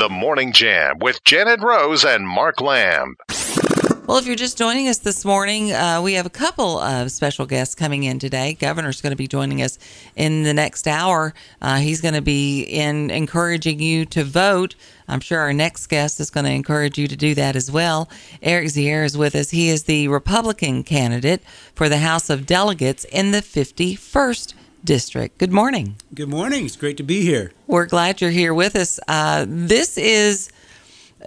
The Morning Jam with Janet Rose and Mark Lamb. Well, if you're just joining us this morning, uh, we have a couple of special guests coming in today. Governor's going to be joining us in the next hour. Uh, he's going to be in encouraging you to vote. I'm sure our next guest is going to encourage you to do that as well. Eric Zehr is with us. He is the Republican candidate for the House of Delegates in the 51st District. Good morning. Good morning. It's great to be here. We're glad you're here with us. Uh, this is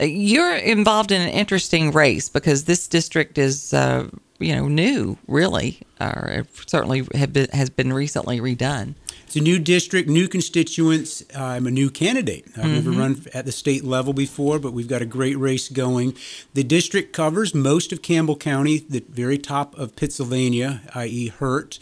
you're involved in an interesting race because this district is, uh, you know, new, really, or certainly been, has been recently redone. It's a new district, new constituents. I'm a new candidate. I've mm-hmm. never run at the state level before, but we've got a great race going. The district covers most of Campbell County, the very top of Pittsylvania, i.e., Hurt,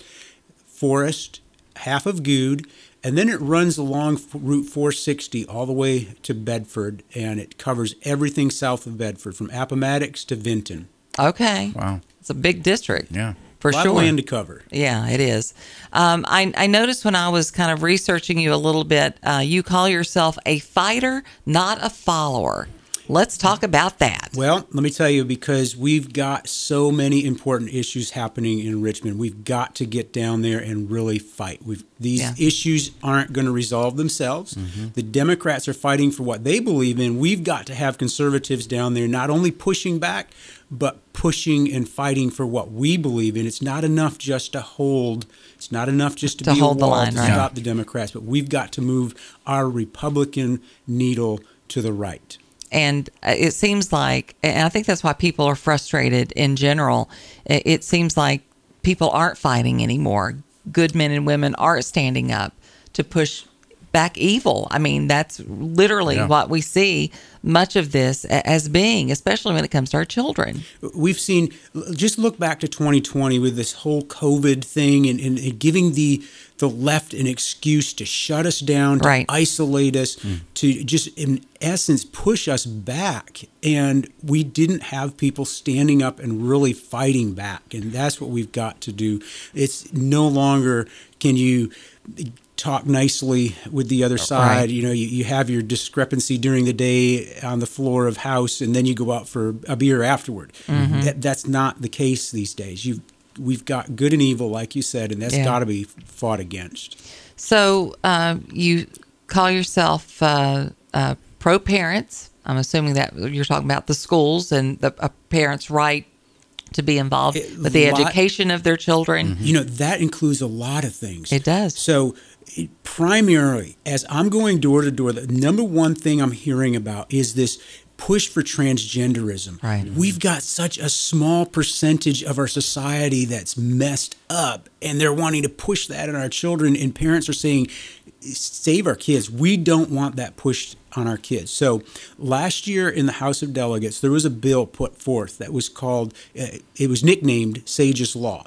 Forest, half of Goode, and then it runs along Route 460 all the way to Bedford, and it covers everything south of Bedford, from Appomattox to Vinton. Okay. Wow. It's a big district. Yeah. For a lot sure. Of land to cover. Yeah, it is. Um, I, I, noticed when I was kind of researching you a little bit, uh, you call yourself a fighter, not a follower. Let's talk about that. Well, let me tell you, because we've got so many important issues happening in Richmond, we've got to get down there and really fight. We've, these yeah. issues aren't going to resolve themselves. Mm-hmm. The Democrats are fighting for what they believe in. We've got to have conservatives down there not only pushing back, but pushing and fighting for what we believe in. It's not enough just to hold. It's not enough just to, to be hold the line, to right. stop the Democrats, but we've got to move our Republican needle to the right. And uh, it seems like, and I think that's why people are frustrated in general. It seems like people aren't fighting anymore. Good men and women aren't standing up to push back evil. I mean, that's literally yeah. what we see much of this as being, especially when it comes to our children. We've seen, just look back to 2020 with this whole COVID thing and, and, and giving the the left an excuse to shut us down, to right. isolate us, mm. to just in essence push us back. And we didn't have people standing up and really fighting back. And that's what we've got to do. It's no longer can you talk nicely with the other side. Right. You know, you, you have your discrepancy during the day on the floor of house, and then you go out for a beer afterward. Mm-hmm. That, that's not the case these days. You've we've got good and evil, like you said, and that's yeah. got to be fought against. So uh, you call yourself uh, uh, pro parents. I'm assuming that you're talking about the schools and the parents' right to be involved it, with the lot, education of their children. Mm-hmm. You know, that includes a lot of things. It does. So, primarily, as I'm going door to door, the number one thing I'm hearing about is this push for transgenderism. Right. We've got such a small percentage of our society that's messed up, and they're wanting to push that on our children, and parents are saying, save our kids. We don't want that pushed on our kids. So last year in the House of Delegates, there was a bill put forth that was called, uh, it was nicknamed Sage's Law.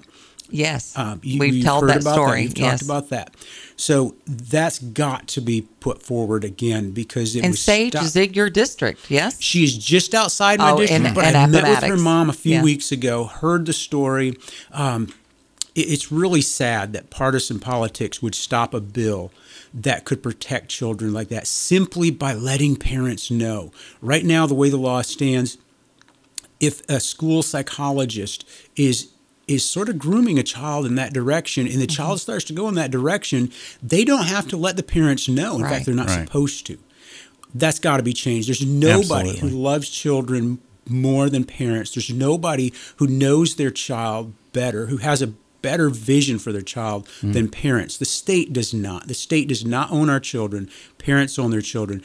Yes, um, you, we've told that story. That. We've yes. talked about that. So that's got to be put forward again because it and was Sage stopped. is in your district. Yes, she is just outside my oh, district. In, but in I met with her mom a few Yeah. weeks ago. Heard the story. Um, it- it's really sad that partisan politics would stop a bill that could protect children like that simply by letting parents know. Right now, the way the law stands, if a school psychologist is is sort of grooming a child in that direction and the Mm-hmm. child starts to go in that direction, they don't have to let the parents know. In Right. fact, they're not Right. supposed to. That's got to be changed. There's nobody Absolutely. who loves children more than parents. There's nobody who knows their child better, who has a better vision for their child mm. than parents. The state does not. The state does not own our children. Parents own their children.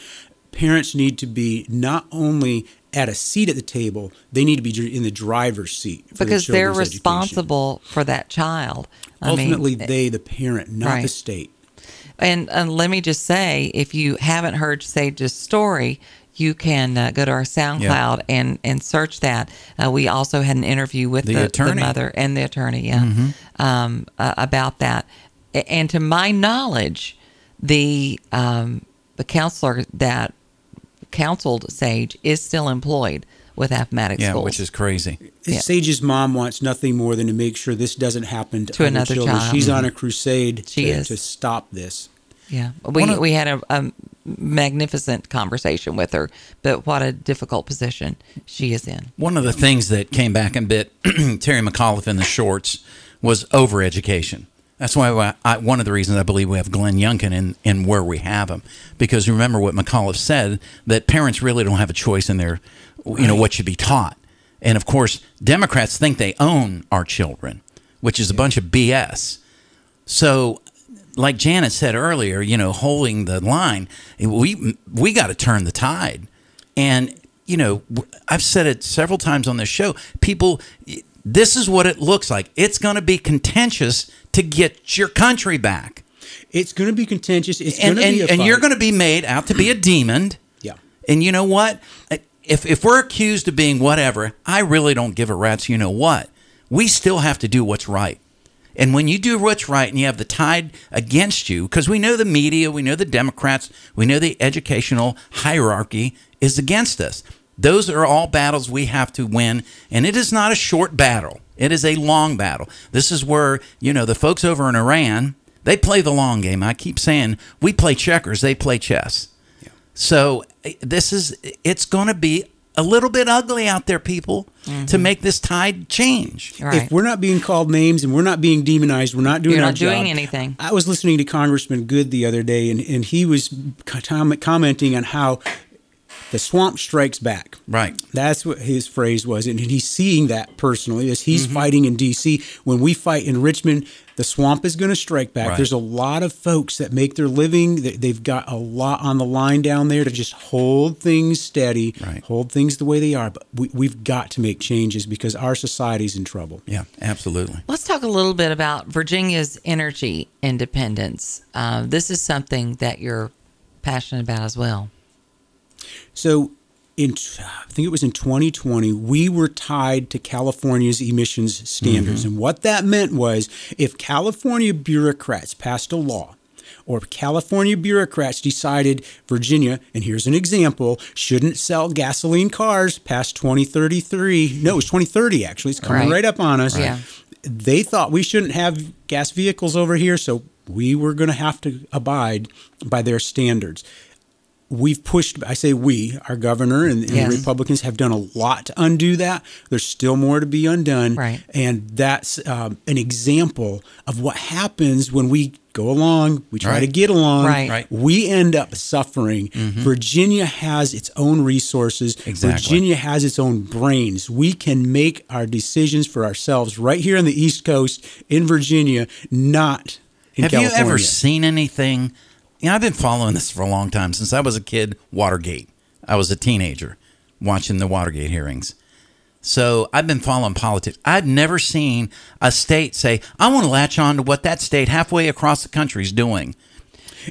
Parents need to be not only at a seat at the table, they need to be in the driver's seat for because they're children's education. responsible for that child. I Ultimately, mean, they, the parent, not Right. the state. And, and let me just say, if you haven't heard Sage's story, you can uh, go to our SoundCloud and, and search that. Uh, we also had an interview with The the, attorney. mother and the attorney, yeah, um, uh, about that. And to my knowledge, the um, the counselor that counseled Sage is still employed with Appomattox Yeah, Schools. which is crazy. Yeah. Sage's mom wants nothing more than to make sure this doesn't happen to, To another children. child. She's on a crusade She to, is. to stop this. Yeah, we One of- we had a, a magnificent conversation with her. But what a difficult position she is in. One of the things that came back and bit Terry McAuliffe in the shorts was overeducation. That's why I, one of the reasons I believe we have Glenn Youngkin in, in where we have him. Because remember what McAuliffe said that parents really don't have a choice in their, you know, what should be taught. And of course, Democrats think they own our children, which is a bunch of BS. So, like Janet said earlier, you know, holding the line, we we got to turn the tide. And you know, I've said it several times on this show. People, this is what it looks like. It's going to be contentious to get your country back. It's going to be contentious. It's and, going to and, be a and you're going to be made out to be a demon. Yeah. And you know what? If if we're accused of being whatever, I really don't give a rat's. You know what? We still have to do what's right. And when you do what's right and you have the tide against you, because we know the media, we know the Democrats, we know the educational hierarchy is against us. Those are all battles we have to win. And it is not a short battle, it is a long battle. This is where, you know, the folks over in Iran, they play the long game. I keep saying we play checkers, they play chess. Yeah. So eh, this is, it's going to be a little bit ugly out there, people, mm-hmm. to make this tide change. Right. If we're not being called names and we're not being demonized, we're not doing You're our not doing job. anything. I was listening to Congressman Good the other day, and, and he was commenting on how the swamp strikes back. Right. That's what his phrase was. And he's seeing that personally as he's mm-hmm. fighting in D.C. When we fight in Richmond, the swamp is going to strike back. Right. There's a lot of folks that make their living. They've got a lot on the line down there to just hold things steady, right. hold things the way they are. But we, we've got to make changes because our society's in trouble. Yeah, absolutely. Let's talk a little bit about Virginia's energy independence. Uh, this is something that you're passionate about as well. So, in I think it was in 2020, we were tied to California's emissions standards, mm-hmm. and what that meant was if California bureaucrats passed a law or California bureaucrats decided Virginia, and here's an example, shouldn't sell gasoline cars past 2033. No, it was 2030 actually. It's coming right, right up on us. Yeah. They thought we shouldn't have gas vehicles over here, so we were going to have to abide by their standards we've pushed i say we our governor and, and yes. republicans have done a lot to undo that there's still more to be undone right. and that's um, an example of what happens when we go along we try right. to get along right. right. we end up suffering mm-hmm. virginia has its own resources exactly. virginia has its own brains we can make our decisions for ourselves right here on the east coast in virginia not in have California. you ever seen anything you know, I've been following this for a long time since I was a kid. Watergate. I was a teenager watching the Watergate hearings. So I've been following politics. I've never seen a state say, "I want to latch on to what that state halfway across the country is doing."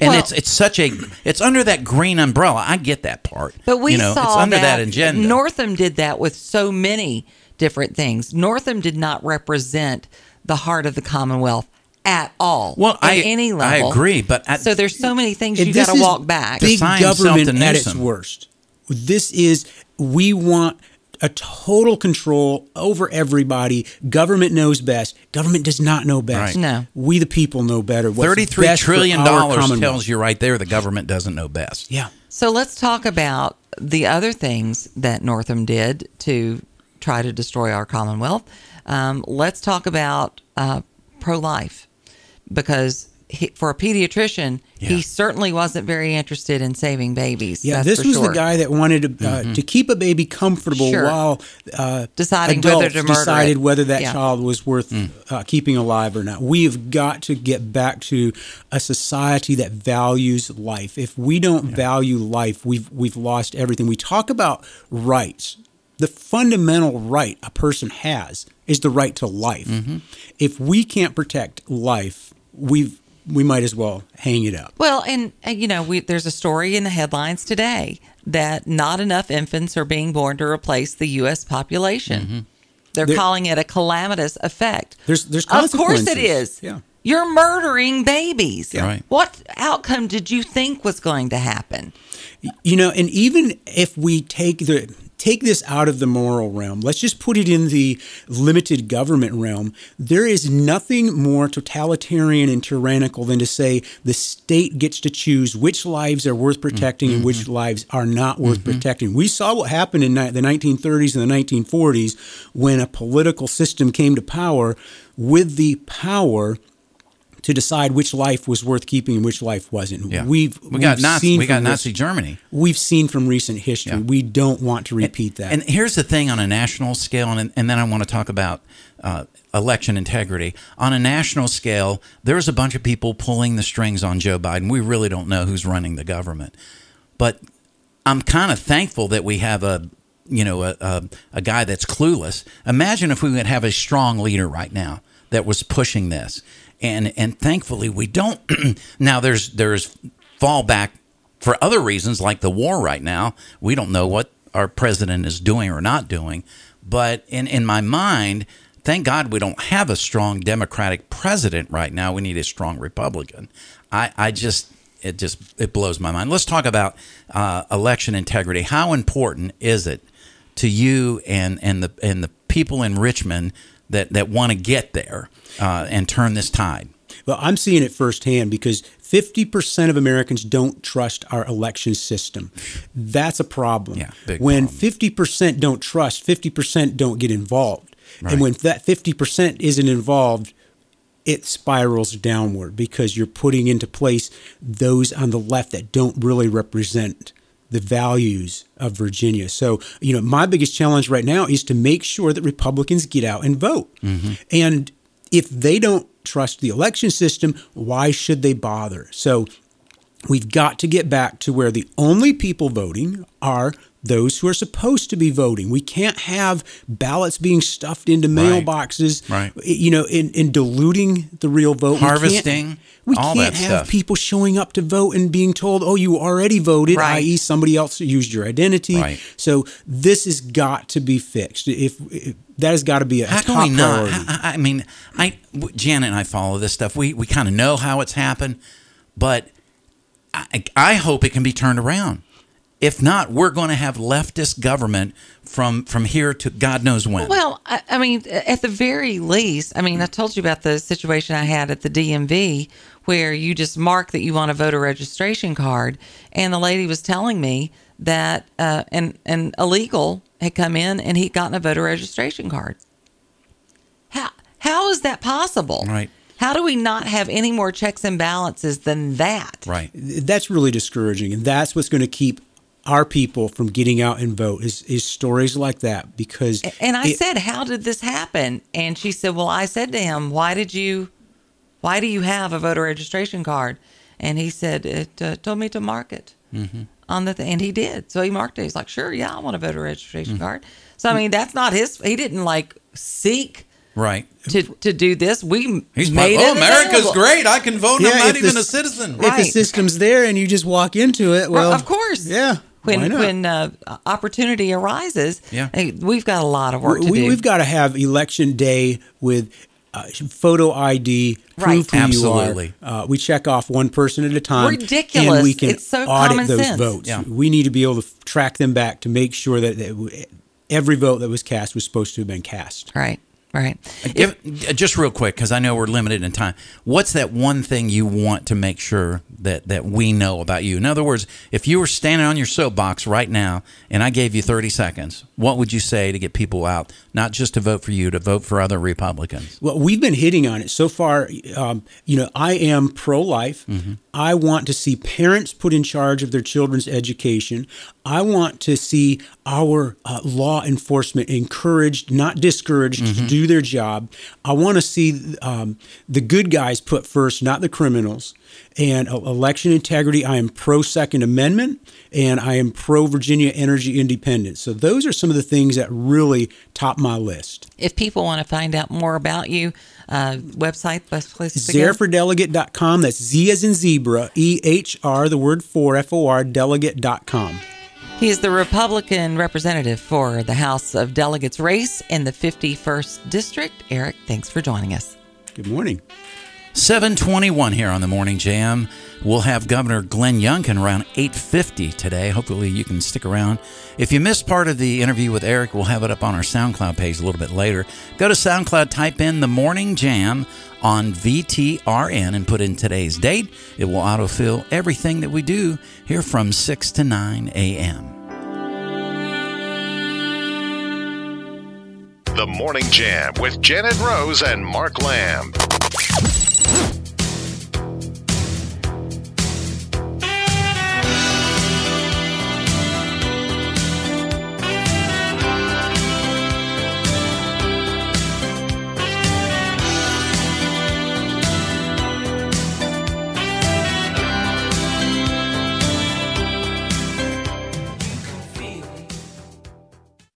And well, it's it's such a it's under that green umbrella. I get that part, but we you know, saw it's under that, that agenda. Northam did that with so many different things. Northam did not represent the heart of the Commonwealth at all. Well, at I any level. I agree, but at, so there's so many things you got to walk back. Big government to at its worst. This is we want a total control over everybody. Government knows best. Government does not know best. Right. No, we the people know better. What's Thirty-three best trillion dollars tells you right there the government doesn't know best. Yeah. So let's talk about the other things that Northam did to try to destroy our Commonwealth. Um, let's talk about uh, pro-life because he, for a pediatrician, yeah. he certainly wasn't very interested in saving babies. Yeah, this was sure. the guy that wanted to, uh, mm-hmm. to keep a baby comfortable sure. while uh, deciding whether to murder decided it. whether that yeah. child was worth mm. uh, keeping alive or not. We have got to get back to a society that values life. If we don't yeah. value life, we've we've lost everything. We talk about rights. The fundamental right a person has is the right to life. Mm-hmm. If we can't protect life, we've we might as well hang it up. Well, and you know, we, there's a story in the headlines today that not enough infants are being born to replace the U.S. population. Mm-hmm. They're there, calling it a calamitous effect. There's, there's of course it is. Yeah. You're murdering babies. Yeah. Right. What outcome did you think was going to happen? You know, and even if we take the take this out of the moral realm. Let's just put it in the limited government realm. There is nothing more totalitarian and tyrannical than to say the state gets to choose which lives are worth protecting mm-hmm. and which lives are not worth mm-hmm. protecting. We saw what happened in the 1930s and the 1940s when a political system came to power with the power to decide which life was worth keeping and which life wasn't. Yeah. We've we got we've Nazi, we got Nazi Germany. We've seen from recent history. Yeah. We don't want to repeat and, that. And here's the thing on a national scale, and, and then I want to talk about uh, election integrity. On a national scale, there's a bunch of people pulling the strings on Joe Biden. We really don't know who's running the government, but I'm kind of thankful that we have a you know a, a, a guy that's clueless. Imagine if we would have a strong leader right now that was pushing this and and thankfully we don't. now there's there's fallback for other reasons like the war right now. We don't know what our president is doing or not doing, but in in my mind. Thank God we don't have a strong Democratic president right now. We need a strong Republican. I, I just it just it blows my mind. Let's talk about uh, election integrity. How important is it to you and and the and the people in Richmond that that want to get there uh, and turn this tide? Well, I'm seeing it firsthand because 50% of Americans don't trust our election system. That's a problem. Yeah, when problem. 50% don't trust, 50% don't get involved. Right. And when that 50% isn't involved, it spirals downward because you're putting into place those on the left that don't really represent the values of Virginia. So, you know, my biggest challenge right now is to make sure that Republicans get out and vote. Mm-hmm. And if they don't trust the election system, why should they bother? So, we've got to get back to where the only people voting are those who are supposed to be voting. We can't have ballots being stuffed into mailboxes, right. you know, in, in diluting the real vote. Harvesting. We can't, we can't have stuff. people showing up to vote and being told, oh, you already voted, right. i.e., somebody else used your identity. Right. So this has got to be fixed. If, if that has got to be a how can we not? I, I mean, I Janet and I follow this stuff. We we kind of know how it's happened, but I, I hope it can be turned around. If not, we're going to have leftist government from from here to God knows when. Well, I, I, mean, at the very least, I mean, I told you about the situation I had at the DMV where you just mark that you want a voter registration card, and the lady was telling me that uh, an an illegal had come in and he'd gotten a voter registration card. How how is that possible? Right. How do we not have any more checks and balances than that? Right. That's really discouraging, and that's what's going to keep our people from getting out and vote is, is stories like that because and i it, said how did this happen and she said well i said to him why did you why do you have a voter registration card and he said it uh, told me to mark it mm-hmm. on the th- and he did so he marked it he's like sure yeah i want a voter registration mm-hmm. card so i mean that's not his he didn't like seek right to to do this. We He's made like, oh, it America's available. great. I can vote. Yeah, I'm not if even the- a citizen. if the system's there and you just walk into it well of course. yeah why When when uh, opportunity arises, Yeah. hey, we've got a lot of work to we, do. We've got to have election day with uh, photo ID, proof Right. who Absolutely. you are. Uh, we check off one person at a time. Ridiculous. And we can It's so audit common those sense. votes. Yeah. We need to be able to f- track them back to make sure that, that every vote that was cast was supposed to have been cast. right, right. Give, just real quick, because I know we're limited in time. What's that one thing you want to make sure that that we know about you? In other words, if you were standing on your soapbox right now and I gave you 30 seconds, what would you say to get people out, not just to vote for you, to vote for other Republicans? Well, we've been hitting on it so far. Um, you know, I am pro life. I want to see parents put in charge of their children's education. I want to see our uh, law enforcement encouraged, not discouraged, to do their job. I want to see um, the good guys put first, not the criminals. And uh, election integrity, I am pro Second Amendment and I am pro Virginia energy independence. So those are some of the things that really top my list. If people want to find out more about you, uh, website, best place to? Zehrfordelegate.com. That's Z as in zebra, E H R, the word for, F O R, delegate.com. He is the Republican representative for the House of Delegates race in the 51st District. Eric, thanks for joining us. Good morning. 721 here on the Morning Jam. We'll have Governor Glenn Youngkin around 850 today. Hopefully you can stick around. If you missed part of the interview with Eric, we'll have it up on our SoundCloud page a little bit later. Go to SoundCloud, type in the Morning Jam on VTRN and put in today's date. It will autofill everything that we do here from 6 to 9 a.m. The Morning Jam with Janet Rose and Mark Lamb.